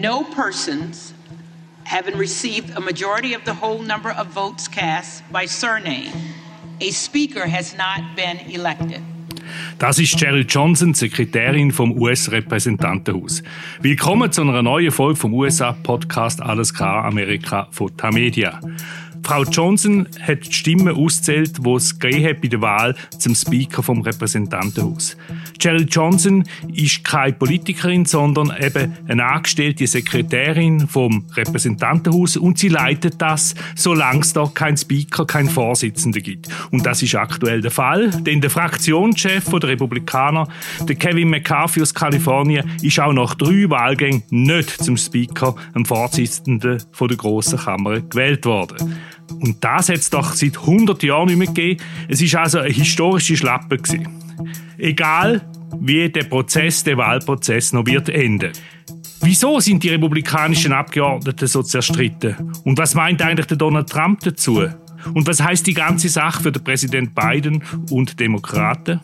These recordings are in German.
no persons having received a majority of the whole number of votes cast by surname, a speaker has not been elected. Das ist Cheryl Johnson, Sekretärin vom US-Repräsentantenhaus. Willkommen zu einer neuen Folge vom USA-Podcast Alles klar Amerika von Tamedia. Frau Johnson hat die Stimmen ausgezählt, die es bei der Wahl zum Speaker vom Repräsentantenhaus. Cheryl Johnson ist keine Politikerin, sondern eben eine angestellte Sekretärin vom Repräsentantenhaus und sie leitet das, solange es da keinen Speaker, keinen Vorsitzenden gibt. Und das ist aktuell der Fall, denn der Fraktionschef der Republikaner, der Kevin McCarthy aus Kalifornien, ist auch nach drei Wahlgängen nicht zum Speaker, dem Vorsitzenden der grossen Kammer, gewählt worden. Und das hat es doch seit 100 Jahren nicht mehr gegeben. Es ist also eine historische Schlappe gewesen. Egal, wie der Prozess, der Wahlprozess noch wird enden. Wieso sind die republikanischen Abgeordneten so zerstritten? Und was meint eigentlich der Donald Trump dazu? Und was heißt die ganze Sache für den Präsident Biden und Demokraten?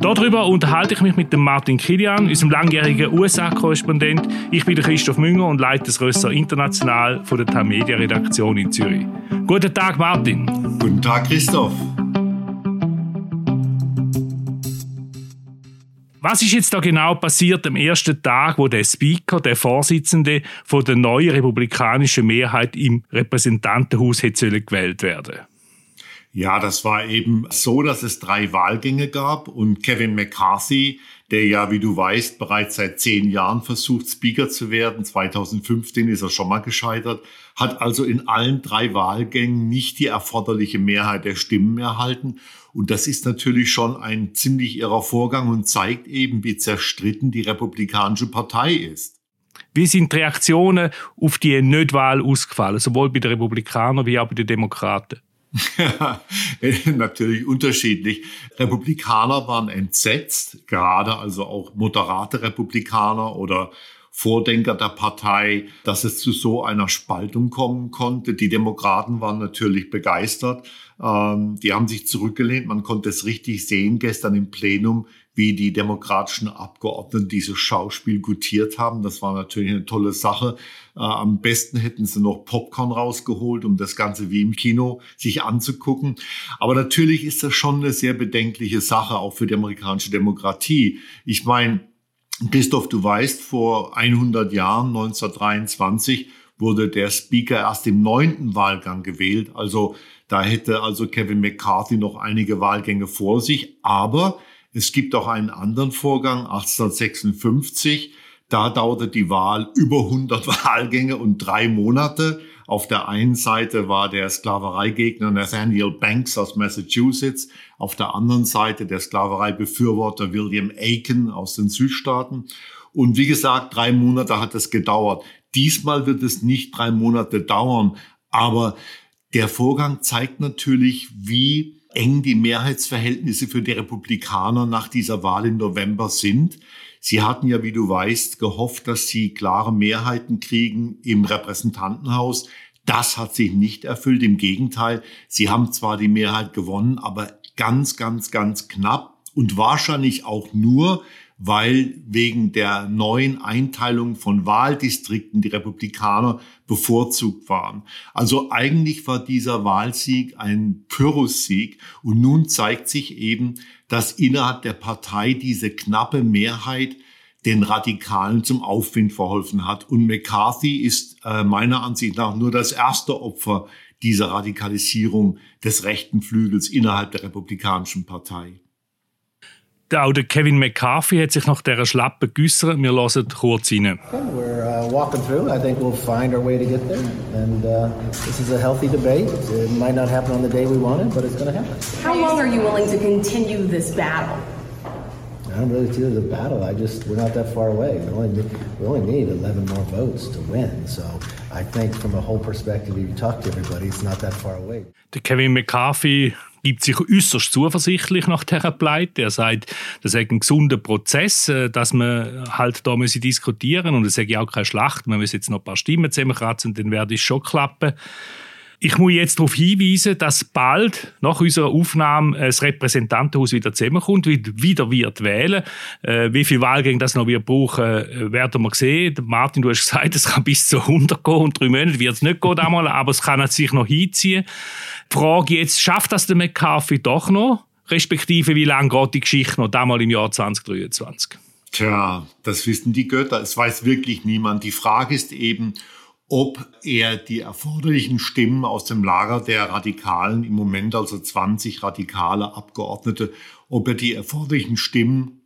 Darüber unterhalte ich mich mit dem Martin Kilian, unserem langjährigen USA-Korrespondent. Ich bin Christoph Münger und leite das Rösser International von der Tamedia-Redaktion in Zürich. Guten Tag, Martin. Guten Tag, Christoph. Was ist jetzt da genau passiert am ersten Tag, wo der Speaker, der Vorsitzende von der neuen republikanischen Mehrheit im Repräsentantenhaus hätte gewählt werden? Ja, das war eben so, dass es drei Wahlgänge gab und Kevin McCarthy, der ja, wie du weißt, bereits seit zehn Jahren versucht, Speaker zu werden, 2015 ist er schon mal gescheitert, hat also in allen drei Wahlgängen nicht die erforderliche Mehrheit der Stimmen erhalten. Und das ist natürlich schon ein ziemlich irrer Vorgang und zeigt eben, wie zerstritten die Republikanische Partei ist. Wie sind die Reaktionen auf die Nichtwahl ausgefallen, sowohl bei den Republikanern wie auch bei den Demokraten? natürlich unterschiedlich. Republikaner waren entsetzt, gerade also auch moderate Republikaner oder Vordenker der Partei, dass es zu so einer Spaltung kommen konnte. Die Demokraten waren natürlich begeistert. Ähm, die haben sich zurückgelehnt. Man konnte es richtig sehen gestern im Plenum, wie die demokratischen Abgeordneten dieses Schauspiel gutiert haben. Das war natürlich eine tolle Sache. Äh, am besten hätten sie noch Popcorn rausgeholt, um das Ganze wie im Kino sich anzugucken. Aber natürlich ist das schon eine sehr bedenkliche Sache, auch für die amerikanische Demokratie. Ich meine, Christoph, du weißt, vor 100 Jahren, 1923, wurde der Speaker erst im neunten Wahlgang gewählt. Also da hätte also Kevin McCarthy noch einige Wahlgänge vor sich. Aber es gibt auch einen anderen Vorgang, 1856. Da dauerte die Wahl über 100 Wahlgänge und drei Monate. Auf der einen Seite war der Sklavereigegner Nathaniel Banks aus Massachusetts, auf der anderen Seite der Sklavereibefürworter William Aiken aus den Südstaaten. Und wie gesagt, drei Monate hat es gedauert. Diesmal wird es nicht drei Monate dauern, aber der Vorgang zeigt natürlich, wie eng die Mehrheitsverhältnisse für die Republikaner nach dieser Wahl im November sind. Sie hatten ja, wie du weißt, gehofft, dass sie klare Mehrheiten kriegen im Repräsentantenhaus. Das hat sich nicht erfüllt. Im Gegenteil, sie haben zwar die Mehrheit gewonnen, aber ganz, ganz, ganz knapp und wahrscheinlich auch nur, weil wegen der neuen Einteilung von Wahldistrikten die Republikaner bevorzugt waren. Also eigentlich war dieser Wahlsieg ein Pyrrhussieg und nun zeigt sich eben, dass innerhalb der Partei diese knappe Mehrheit den Radikalen zum Aufwind verholfen hat. Und McCarthy ist äh, meiner Ansicht nach nur das erste Opfer dieser Radikalisierung des rechten Flügels innerhalb der Republikanischen Partei. Auch der Kevin McCarthy hat sich nach dieser Schlappe geäußert. Wir hören kurz rein. We're uh, walking through. I think we'll find our way to get there. And uh, this is a healthy debate. It might not happen on the day we want it, but it's going to happen. How long are you willing to continue this battle? I don't really see it as a battle. I just, we're not that far away. We only, we only need 11 more votes to win. So I think from a whole perspective, if you talk to everybody, it's not that far away. Der Kevin McCarthy gibt sich äußerst zuversichtlich nach dieser Pleite. Er sagt, das sei ein gesunder Prozess, äh, dass man halt da müsse diskutieren und es sei auch keine Schlacht. Man muss jetzt noch ein paar Stimmen zusammenkratzen dann werde es schon klappen. Ich muss jetzt darauf hinweisen, dass bald nach unserer Aufnahme das Repräsentantenhaus wieder zusammenkommt, wieder wird wählen. Äh, wie viele Wahlgänge das noch wird brauchen, äh, werden wir sehen. Martin, du hast gesagt, es kann bis zu 100 gehen und drei Monate wird es nicht gehen aber es kann sich noch hinziehen. Frage jetzt, schafft das der McCarthy doch noch? Respektive, wie lange geht die Geschichte noch damals im Jahr 2023? Tja, das wissen die Götter. Es weiß wirklich niemand. Die Frage ist eben, ob er die erforderlichen Stimmen aus dem Lager der Radikalen, im Moment also 20 radikale Abgeordnete, ob er die erforderlichen Stimmen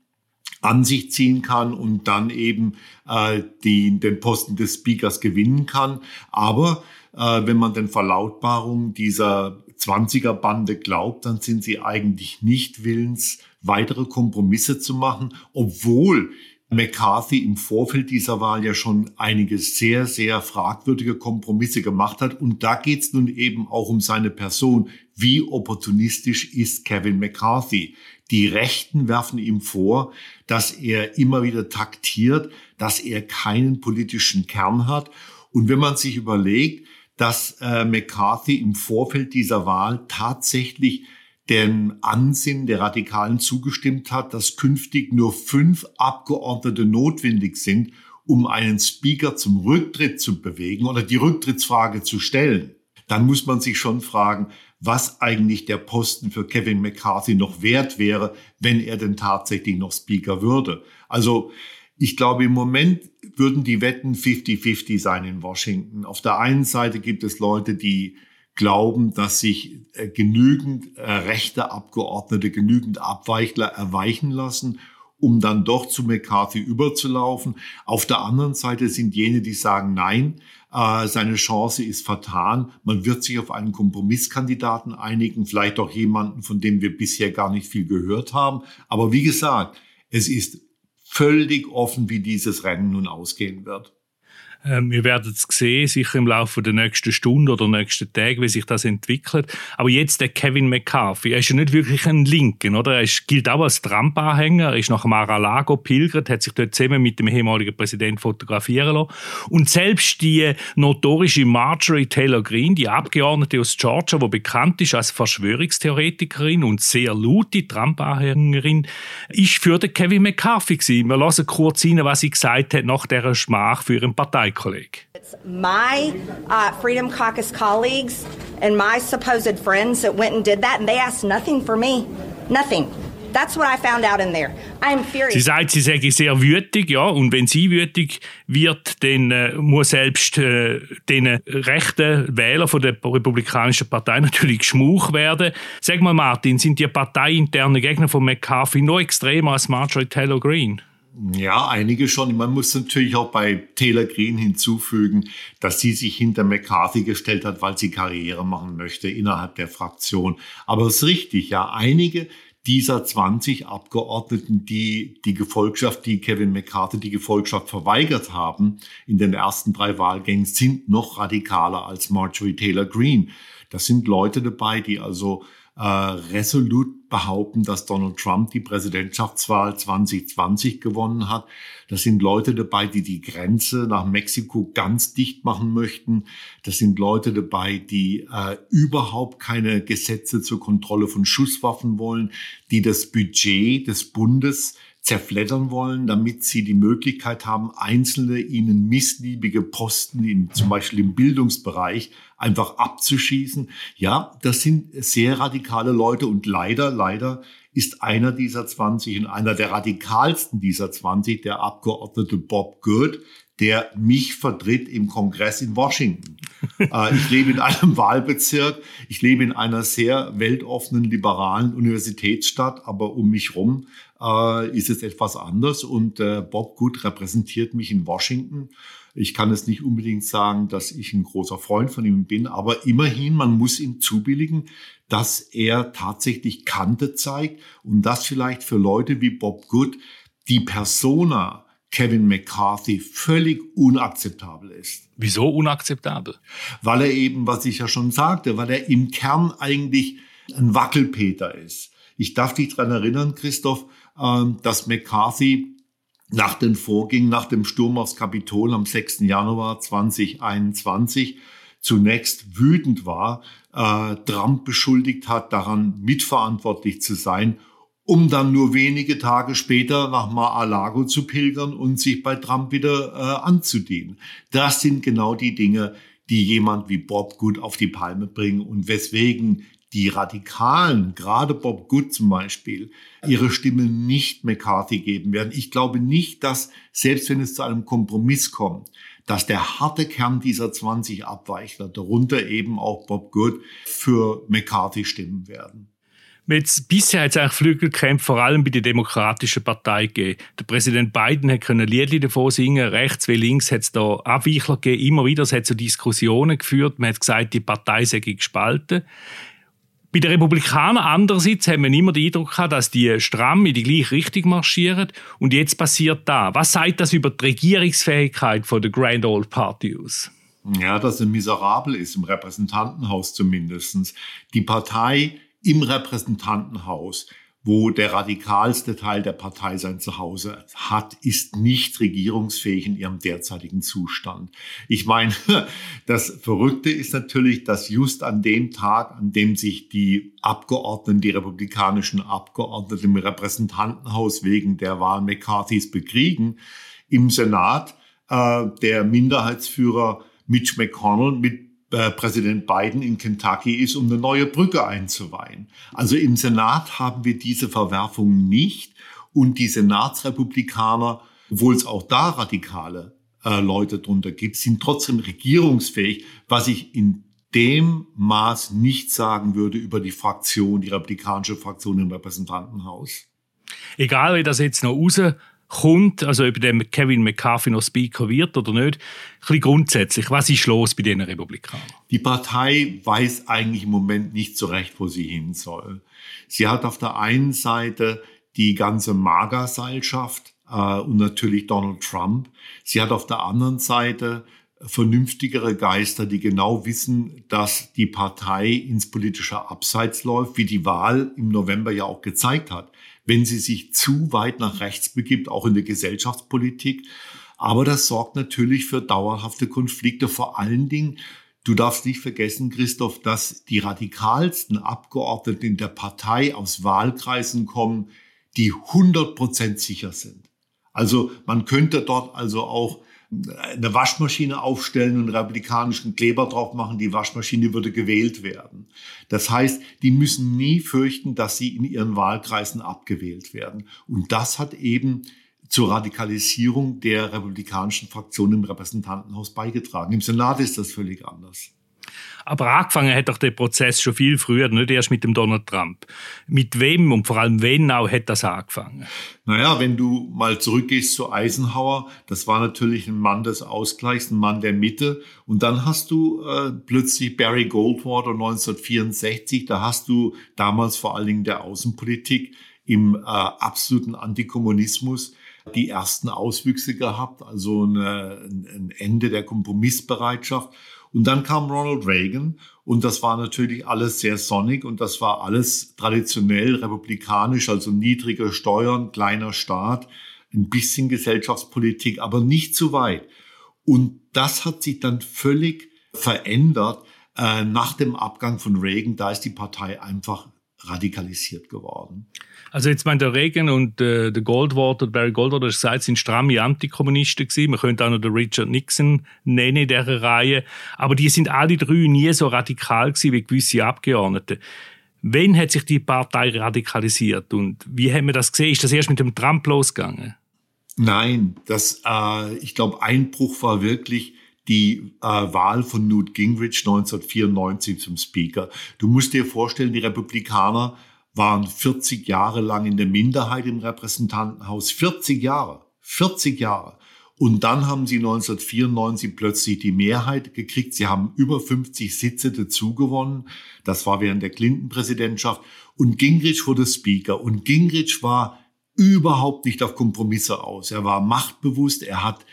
an sich ziehen kann und dann eben äh, die, den Posten des Speakers gewinnen kann. Aber äh, wenn man den Verlautbarungen dieser 20er-Bande glaubt, dann sind sie eigentlich nicht willens, weitere Kompromisse zu machen, obwohl McCarthy im Vorfeld dieser Wahl ja schon einige sehr, sehr fragwürdige Kompromisse gemacht hat. Und da geht es nun eben auch um seine Person. Wie opportunistisch ist Kevin McCarthy? Die Rechten werfen ihm vor, dass er immer wieder taktiert, dass er keinen politischen Kern hat. Und wenn man sich überlegt, dass äh, McCarthy im Vorfeld dieser Wahl tatsächlich dem Ansinnen der Radikalen zugestimmt hat, dass künftig nur fünf Abgeordnete notwendig sind, um einen Speaker zum Rücktritt zu bewegen oder die Rücktrittsfrage zu stellen, dann muss man sich schon fragen, was eigentlich der Posten für Kevin McCarthy noch wert wäre, wenn er denn tatsächlich noch Speaker würde. Also ich glaube, im Moment würden die Wetten 50-50 sein in Washington. Auf der einen Seite gibt es Leute, die glauben, dass sich äh, genügend äh, rechte Abgeordnete, genügend Abweichler erweichen lassen, um dann doch zu McCarthy überzulaufen. Auf der anderen Seite sind jene, die sagen, nein, äh, seine Chance ist vertan. Man wird sich auf einen Kompromisskandidaten einigen, vielleicht auch jemanden, von dem wir bisher gar nicht viel gehört haben. Aber wie gesagt, es ist völlig offen, wie dieses Rennen nun ausgehen wird. Ähm, wir werden es sehen, sicher im Laufe der nächsten Stunde oder nächsten Tage, wie sich das entwickelt. Aber jetzt der Kevin McCarthy, er ist ja nicht wirklich ein Linken, oder? Er ist, gilt auch als Trump-Anhänger, er ist nach Mar-a-Lago pilgert, hat sich dort zusammen mit dem ehemaligen Präsidenten fotografieren lassen. Und selbst die notorische Marjorie Taylor Greene, die Abgeordnete aus Georgia, die bekannt ist als Verschwörungstheoretikerin und sehr laute Trump-Anhängerin, ist für den Kevin McCarthy gewesen. Wir lassen kurz rein, was sie gesagt hat nach dieser Schmach für ihren Partei colleague. It's my uh, Freedom Caucus colleagues and my supposed friends that went and did that, and they asked nothing for me. Nothing. That's what I found out in there. I am furious. Sie sagt, sie sei sehr wütig, ja, und wenn sie wütig wird, dann äh, muss selbst äh, den rechten Wähler von der Republikanischen Partei natürlich geschmuch werden. Sag mal, Martin, sind die parteiinternen Gegner von McCarthy noch extremer als Marjorie Taylor Greene? Ja, einige schon. Man muss natürlich auch bei Taylor Green hinzufügen, dass sie sich hinter McCarthy gestellt hat, weil sie Karriere machen möchte innerhalb der Fraktion. Aber es ist richtig, ja, einige dieser 20 Abgeordneten, die die Gefolgschaft, die Kevin McCarthy die Gefolgschaft verweigert haben in den ersten drei Wahlgängen, sind noch radikaler als Marjorie Taylor Greene. Das sind Leute dabei, die also äh, resolut behaupten, dass Donald Trump die Präsidentschaftswahl 2020 gewonnen hat. Das sind Leute dabei, die die Grenze nach Mexiko ganz dicht machen möchten. Das sind Leute dabei, die äh, überhaupt keine Gesetze zur Kontrolle von Schusswaffen wollen, die das Budget des Bundes zerfleddern wollen, damit sie die Möglichkeit haben, einzelne ihnen missliebige Posten, in, zum Beispiel im Bildungsbereich, einfach abzuschießen. Ja, das sind sehr radikale Leute und leider, leider ist einer dieser 20 und einer der radikalsten dieser 20 der Abgeordnete Bob Good, der mich vertritt im Kongress in Washington. Äh, ich lebe in einem Wahlbezirk, ich lebe in einer sehr weltoffenen, liberalen Universitätsstadt, aber um mich rum äh, ist es etwas anders und äh, Bob Good repräsentiert mich in Washington. Ich kann es nicht unbedingt sagen, dass ich ein großer Freund von ihm bin, aber immerhin, man muss ihm zubilligen, dass er tatsächlich Kante zeigt und das vielleicht für Leute wie Bob Good die Persona Kevin McCarthy völlig unakzeptabel ist. Wieso unakzeptabel? Weil er eben, was ich ja schon sagte, weil er im Kern eigentlich ein Wackelpeter ist. Ich darf dich daran erinnern, Christoph, ähm, dass McCarthy nach den Vorgängen, nach dem Sturm aufs Kapitol am 6. Januar 2021 zunächst wütend war, äh, Trump beschuldigt hat, daran mitverantwortlich zu sein, um dann nur wenige Tage später nach Mar-a-Lago zu pilgern und sich bei Trump wieder äh, anzudienen. Das sind genau die Dinge, die jemand wie Bob Good auf die Palme bringen und weswegen die Radikalen, gerade Bob Good zum Beispiel, ihre Stimme nicht McCarthy geben werden. Ich glaube nicht, dass, selbst wenn es zu einem Kompromiss kommt, dass der harte Kern dieser 20 Abweichler, darunter eben auch Bob Good, für McCarthy stimmen werden. Jetzt, bisher hat es eigentlich Flügelkämpfe vor allem bei der Demokratischen Partei gegeben. Der Präsident Biden hat können Liedli davon singen, rechts wie links hat es da Abweichler gegeben. Immer wieder, es hat so Diskussionen geführt. Man hat gesagt, die Partei sei gespalten. Bei den Republikanern andererseits haben wir immer den Eindruck gehabt, dass die stramm in die gleiche Richtung marschieren. Und jetzt passiert da. Was sagt das über die Regierungsfähigkeit von der Grand Old Party aus? Ja, dass er miserabel ist, im Repräsentantenhaus zumindest. Die Partei im Repräsentantenhaus wo der radikalste Teil der Partei sein Zuhause hat, ist nicht regierungsfähig in ihrem derzeitigen Zustand. Ich meine, das Verrückte ist natürlich, dass just an dem Tag, an dem sich die Abgeordneten, die republikanischen Abgeordneten im Repräsentantenhaus wegen der Wahl McCarthys bekriegen, im Senat äh, der Minderheitsführer Mitch McConnell mit äh, Präsident Biden in Kentucky ist, um eine neue Brücke einzuweihen. Also im Senat haben wir diese Verwerfung nicht und die Senatsrepublikaner, obwohl es auch da radikale äh, Leute drunter gibt, sind trotzdem regierungsfähig, was ich in dem Maß nicht sagen würde über die Fraktion, die republikanische Fraktion im Repräsentantenhaus. Egal, wie das jetzt noch raus kommt, also ob dem Kevin McCarthy noch Speaker wird oder nicht, ein bisschen grundsätzlich, was ist los bei den Republikanern? Die Partei weiß eigentlich im Moment nicht so recht, wo sie hin soll. Sie hat auf der einen Seite die ganze Magerseilschaft äh, und natürlich Donald Trump. Sie hat auf der anderen Seite vernünftigere Geister, die genau wissen, dass die Partei ins politische Abseits läuft, wie die Wahl im November ja auch gezeigt hat wenn sie sich zu weit nach rechts begibt, auch in der Gesellschaftspolitik. Aber das sorgt natürlich für dauerhafte Konflikte. Vor allen Dingen, du darfst nicht vergessen, Christoph, dass die radikalsten Abgeordneten in der Partei aus Wahlkreisen kommen, die 100 Prozent sicher sind. Also man könnte dort also auch eine Waschmaschine aufstellen und republikanischen Kleber drauf machen, die Waschmaschine würde gewählt werden. Das heißt, die müssen nie fürchten, dass sie in ihren Wahlkreisen abgewählt werden. Und das hat eben zur Radikalisierung der republikanischen Fraktion im Repräsentantenhaus beigetragen. Im Senat ist das völlig anders. Aber angefangen hat doch der Prozess schon viel früher, nicht erst mit dem Donald Trump. Mit wem und vor allem wen auch hat das angefangen? Naja, wenn du mal zurückgehst zu Eisenhower, das war natürlich ein Mann des Ausgleichs, ein Mann der Mitte. Und dann hast du äh, plötzlich Barry Goldwater 1964, da hast du damals vor allen Dingen der Außenpolitik im äh, absoluten Antikommunismus die ersten Auswüchse gehabt, also eine, ein Ende der Kompromissbereitschaft. Und dann kam Ronald Reagan und das war natürlich alles sehr sonnig und das war alles traditionell republikanisch, also niedrige Steuern, kleiner Staat, ein bisschen Gesellschaftspolitik, aber nicht zu weit. Und das hat sich dann völlig verändert äh, nach dem Abgang von Reagan. Da ist die Partei einfach radikalisiert geworden. Also jetzt meint der Reagan und äh, der Goldwater, Barry Goldwater, das gesagt, sind stramme Antikommunisten gewesen. Man könnte auch noch den Richard Nixon nennen in dieser Reihe. Aber die sind alle drei nie so radikal gewesen wie gewisse Abgeordnete. Wann hat sich die Partei radikalisiert und wie haben wir das gesehen? Ist das erst mit dem Trump losgegangen? Nein, das, äh, ich glaube, Einbruch war wirklich die äh, Wahl von Newt Gingrich 1994 zum Speaker. Du musst dir vorstellen, die Republikaner waren 40 Jahre lang in der Minderheit im Repräsentantenhaus. 40 Jahre. 40 Jahre. Und dann haben sie 1994 plötzlich die Mehrheit gekriegt. Sie haben über 50 Sitze dazugewonnen. Das war während der Clinton-Präsidentschaft. Und Gingrich wurde Speaker. Und Gingrich war überhaupt nicht auf Kompromisse aus. Er war machtbewusst. Er hat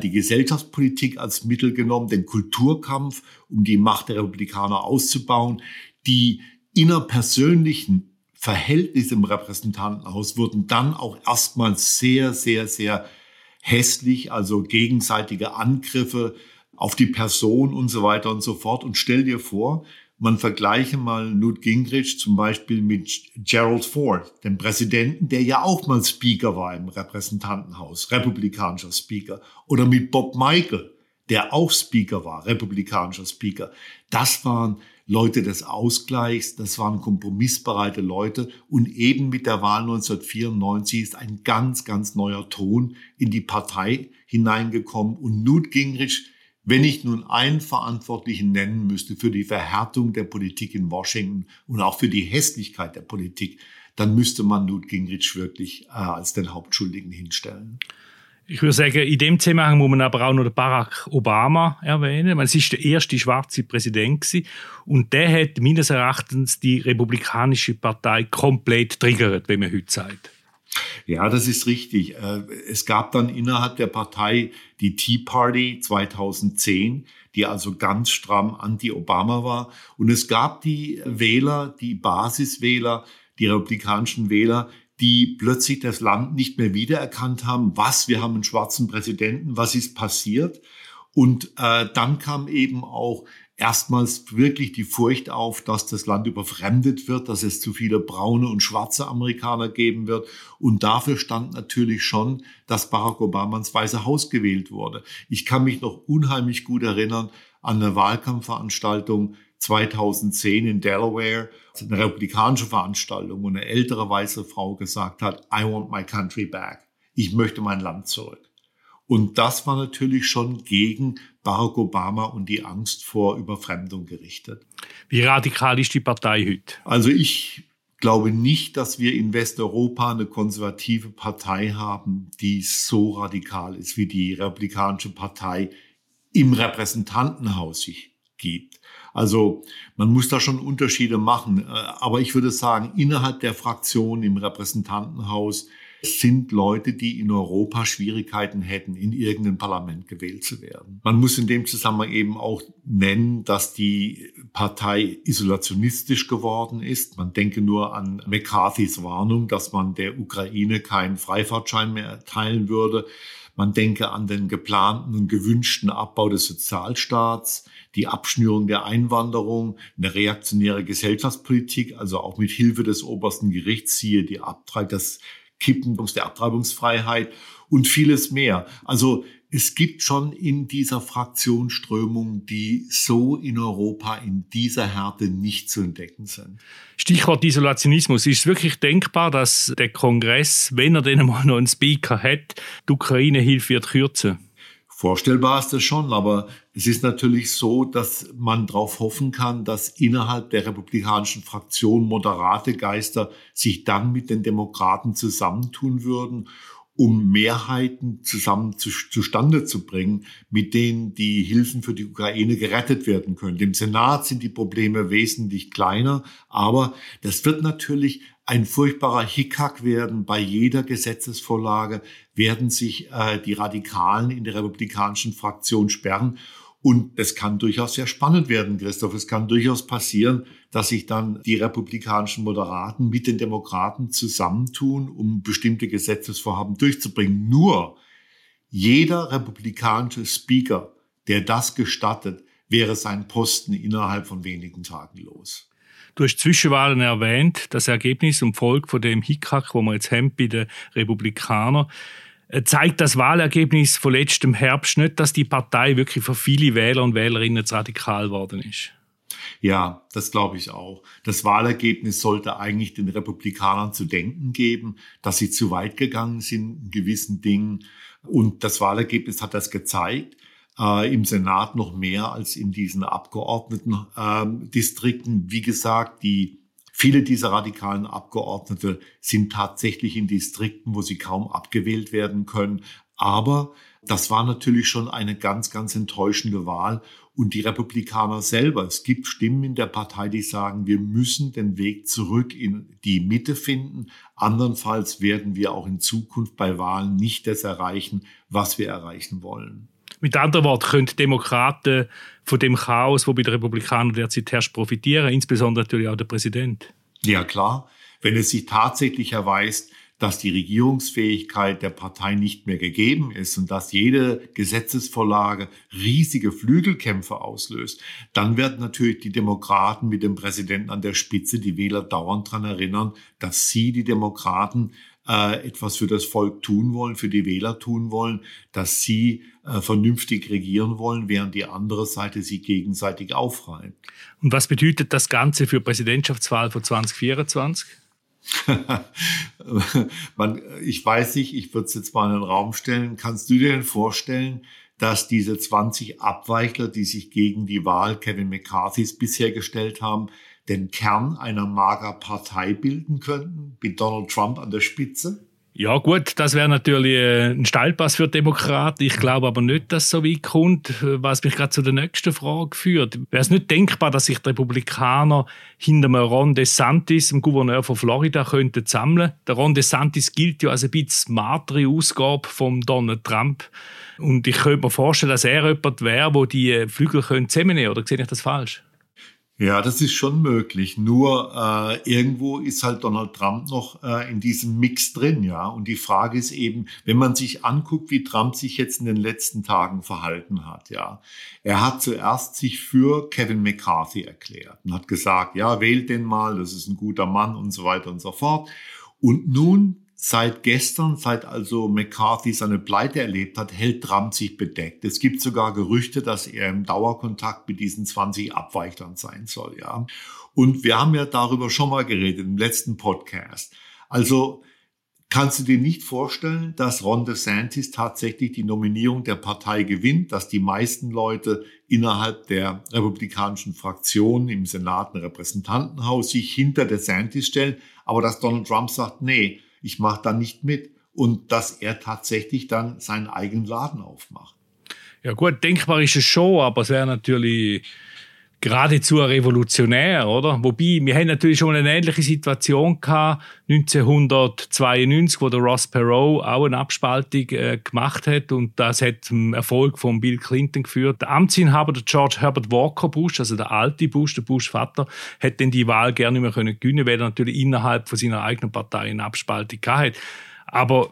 die Gesellschaftspolitik als Mittel genommen, den Kulturkampf, um die Macht der Republikaner auszubauen. Die innerpersönlichen Verhältnisse im Repräsentantenhaus wurden dann auch erstmal sehr, sehr, sehr hässlich, also gegenseitige Angriffe, auf die Person und so weiter und so fort. Und stell dir vor, man vergleiche mal Newt Gingrich zum Beispiel mit Gerald Ford, dem Präsidenten, der ja auch mal Speaker war im Repräsentantenhaus, republikanischer Speaker, oder mit Bob Michael, der auch Speaker war, republikanischer Speaker. Das waren Leute des Ausgleichs, das waren kompromissbereite Leute. Und eben mit der Wahl 1994 ist ein ganz, ganz neuer Ton in die Partei hineingekommen. Und Newt Gingrich wenn ich nun einen Verantwortlichen nennen müsste für die Verhärtung der Politik in Washington und auch für die Hässlichkeit der Politik, dann müsste man Newt Gingrich wirklich äh, als den Hauptschuldigen hinstellen. Ich würde sagen, in dem Zusammenhang muss man aber auch noch Barack Obama erwähnen. Es ist der erste schwarze Präsident und der hat meines Erachtens die Republikanische Partei komplett triggert, wie man heute sagt. Ja, das ist richtig. Äh, es gab dann innerhalb der Partei die Tea Party 2010, die also ganz stramm anti-Obama war. Und es gab die Wähler, die Basiswähler, die republikanischen Wähler, die plötzlich das Land nicht mehr wiedererkannt haben. Was, wir haben einen schwarzen Präsidenten, was ist passiert? Und äh, dann kam eben auch erstmals wirklich die Furcht auf, dass das Land überfremdet wird, dass es zu viele braune und schwarze Amerikaner geben wird. Und dafür stand natürlich schon, dass Barack Obama ins Weiße Haus gewählt wurde. Ich kann mich noch unheimlich gut erinnern an eine Wahlkampfveranstaltung 2010 in Delaware, eine republikanische Veranstaltung, wo eine ältere weiße Frau gesagt hat, I want my country back. Ich möchte mein Land zurück. Und das war natürlich schon gegen Barack Obama und die Angst vor Überfremdung gerichtet. Wie radikal ist die Partei heute? Also ich glaube nicht, dass wir in Westeuropa eine konservative Partei haben, die so radikal ist, wie die Republikanische Partei im Repräsentantenhaus sich gibt. Also man muss da schon Unterschiede machen. Äh, aber ich würde sagen, innerhalb der Fraktion im Repräsentantenhaus sind Leute, die in Europa Schwierigkeiten hätten, in irgendein Parlament gewählt zu werden. Man muss in dem Zusammenhang eben auch nennen, dass die Partei isolationistisch geworden ist. Man denke nur an McCarthys Warnung, dass man der Ukraine keinen Freifahrtschein mehr erteilen würde. Man denke an den geplanten und gewünschten Abbau des Sozialstaats, die Abschnürung der Einwanderung, eine reaktionäre Gesellschaftspolitik, also auch mit Hilfe des obersten Gerichts, siehe die Abtreibung, das Kippen der Abtreibungsfreiheit und vieles mehr. Also es gibt schon in dieser Fraktion Strömungen, die so in Europa in dieser Härte nicht zu entdecken sind. Stichwort Isolationismus. Ist es wirklich denkbar, dass der Kongress, wenn er denn mal noch einen Speaker hat, die Ukraine-Hilfe wird kürzen? Vorstellbar ist das schon, aber es ist natürlich so, dass man darauf hoffen kann, dass innerhalb der republikanischen Fraktion moderate Geister sich dann mit den Demokraten zusammentun würden, um Mehrheiten zusammen zu, zustande zu bringen, mit denen die Hilfen für die Ukraine gerettet werden können. Im Senat sind die Probleme wesentlich kleiner, aber das wird natürlich ein furchtbarer Hickhack werden. Bei jeder Gesetzesvorlage werden sich äh, die Radikalen in der republikanischen Fraktion sperren. Und es kann durchaus sehr spannend werden, Christoph. Es kann durchaus passieren, dass sich dann die republikanischen Moderaten mit den Demokraten zusammentun, um bestimmte Gesetzesvorhaben durchzubringen. Nur jeder republikanische Speaker, der das gestattet, wäre sein Posten innerhalb von wenigen Tagen los. Du hast Zwischenwahlen erwähnt, das Ergebnis und Folge von dem Hickhack, wo wir jetzt haben bei den Republikanern. Äh, zeigt das Wahlergebnis von letztem Herbst nicht, dass die Partei wirklich für viele Wähler und Wählerinnen zu radikal worden ist? Ja, das glaube ich auch. Das Wahlergebnis sollte eigentlich den Republikanern zu denken geben, dass sie zu weit gegangen sind in gewissen Dingen. Und das Wahlergebnis hat das gezeigt äh, im Senat noch mehr als in diesen Abgeordnetendistrikten. Ähm, Wie gesagt, die Viele dieser radikalen Abgeordnete sind tatsächlich in Distrikten, wo sie kaum abgewählt werden können. Aber das war natürlich schon eine ganz, ganz enttäuschende Wahl. Und die Republikaner selber, es gibt Stimmen in der Partei, die sagen, wir müssen den Weg zurück in die Mitte finden. Andernfalls werden wir auch in Zukunft bei Wahlen nicht das erreichen, was wir erreichen wollen. Mit anderen Worten, können Demokraten von dem Chaos, wo bei den Republikanern derzeit herrscht, profitieren, insbesondere natürlich auch der Präsident. Ja, klar. Wenn es sich tatsächlich erweist, dass die Regierungsfähigkeit der Partei nicht mehr gegeben ist und dass jede Gesetzesvorlage riesige Flügelkämpfe auslöst, dann werden natürlich die Demokraten mit dem Präsidenten an der Spitze die Wähler dauernd daran erinnern, dass sie, die Demokraten, äh, etwas für das Volk tun wollen, für die Wähler tun wollen, dass sie äh, vernünftig regieren wollen, während die andere Seite sie gegenseitig aufreibt. Und was bedeutet das Ganze für Präsidentschaftswahl von 2024? Man, ich weiß nicht, ich würde es jetzt mal in den Raum stellen. Kannst du dir denn vorstellen, dass diese 20 Abweichler, die sich gegen die Wahl Kevin McCarthys bisher gestellt haben, den Kern einer Mager-Partei bilden könnten, mit Donald Trump an der Spitze? Ja gut, das wäre natürlich äh, ein Steilpass für Demokraten. Ich glaube aber nicht, dass es so weit kommt, was mich gerade zu der nächsten Frage führt. Wäre es nicht denkbar, dass sich die Republikaner hinter einem Ron DeSantis, dem Gouverneur von Florida, könnten sammeln? Der Ron DeSantis gilt ja als ein bisschen smartere Ausgabe von Donald Trump. Und ich könnte mir vorstellen, dass er jemand wäre, der die Flügel zusammennehmen könnte. Oder sehe ich das falsch? Ja, das ist schon möglich. Nur äh, irgendwo ist halt Donald Trump noch äh, in diesem Mix drin, ja. Und die Frage ist eben, wenn man sich anguckt, wie Trump sich jetzt in den letzten Tagen verhalten hat, ja. Er hat zuerst sich für Kevin McCarthy erklärt und hat gesagt, ja, wählt den mal, das ist ein guter Mann und so weiter und so fort. Und nun Seit gestern, seit also McCarthy seine Pleite erlebt hat, hält Trump sich bedeckt. Es gibt sogar Gerüchte, dass er im Dauerkontakt mit diesen 20 Abweichern sein soll, ja. Und wir haben ja darüber schon mal geredet im letzten Podcast. Also kannst du dir nicht vorstellen, dass Ron DeSantis tatsächlich die Nominierung der Partei gewinnt, dass die meisten Leute innerhalb der republikanischen Fraktion im Senat und Repräsentantenhaus sich hinter DeSantis stellen, aber dass Donald Trump sagt, nee, ich mache da nicht mit. Und dass er tatsächlich dann seinen eigenen Laden aufmacht. Ja gut, denkbar ist es schon, aber es wäre natürlich geradezu revolutionär, oder? Wobei, wir haben natürlich schon eine ähnliche Situation gehabt, 1992, wo der Ross Perot auch eine Abspaltung äh, gemacht hat und das hat zum Erfolg von Bill Clinton geführt. Der Amtsinhaber, der George Herbert Walker Bush, also der alte Bush, der Bush-Vater, hätte dann die Wahl gerne nicht mehr können gewinnen, weil er natürlich innerhalb von seiner eigenen Partei eine Abspaltung gehabt aber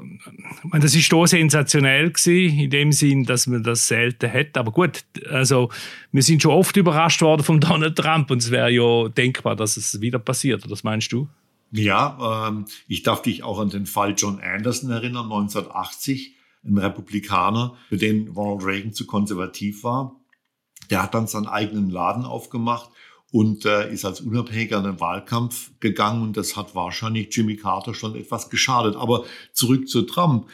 das ist auch sensationell gewesen, in dem Sinn, dass man das selten hat. Aber gut, also wir sind schon oft überrascht worden von Donald Trump und es wäre ja denkbar, dass es wieder passiert. Was meinst du? Ja, ähm, ich darf dich auch an den Fall John Anderson erinnern, 1980, ein Republikaner, für den Ronald Reagan zu konservativ war. Der hat dann seinen eigenen Laden aufgemacht und äh, ist als Unabhängiger in den Wahlkampf gegangen und das hat wahrscheinlich Jimmy Carter schon etwas geschadet. Aber zurück zu Trump.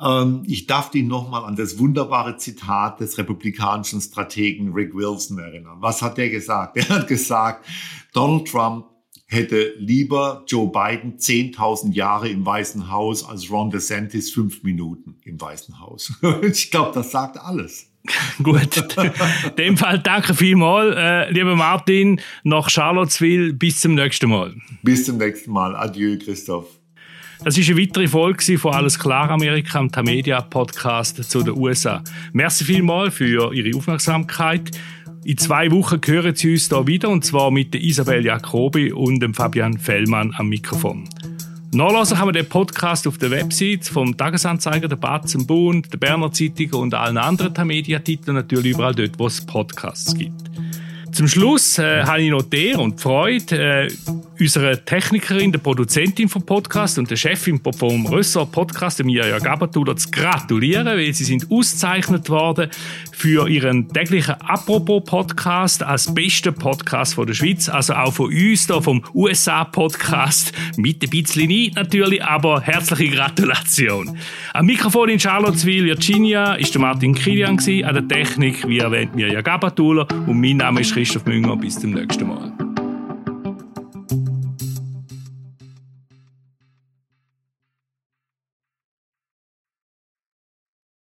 Ähm, ich darf dich nochmal an das wunderbare Zitat des republikanischen Strategen Rick Wilson erinnern. Was hat der gesagt? Er hat gesagt, Donald Trump hätte lieber Joe Biden 10.000 Jahre im Weißen Haus als Ron DeSantis fünf Minuten im Weißen Haus. ich glaube, das sagt alles. Gut, in dem Fall danke vielmals, äh, lieber Martin, nach Charlottesville. Bis zum nächsten Mal. Bis zum nächsten Mal. Adieu, Christoph. Das ist eine weitere Folge von Alles klar Amerika, am Tamedia Podcast zu den USA. Merci vielmals für Ihre Aufmerksamkeit. In zwei Wochen hören Sie uns hier wieder und zwar mit Isabel Jacobi und dem Fabian Fellmann am Mikrofon. Nachlesen kann man den Podcast auf der Website vom Tagesanzeiger, der Batzen Bund, der Berner Zeitung und allen anderen Mediatiteln natürlich überall dort, wo es Podcasts gibt. Zum Schluss äh, habe ich noch der und die Freude, äh, unserer Technikerin, der Produzentin vom Podcast und der Chefin vom Rössor Podcast, Mirja Gabatuller, zu gratulieren, weil sie sind ausgezeichnet worden für ihren täglichen Apropos-Podcast als bester Podcast von der Schweiz. Also auch von uns, da vom USA-Podcast, mit ein bisschen Neid natürlich, aber herzliche Gratulation. Am Mikrofon in Charlottesville, Virginia, ist der Martin Kilian, an der Technik, wie erwähnt, Mirja Gabatuller und mein Name ist Christoph Münger. Bis zum nächsten Mal.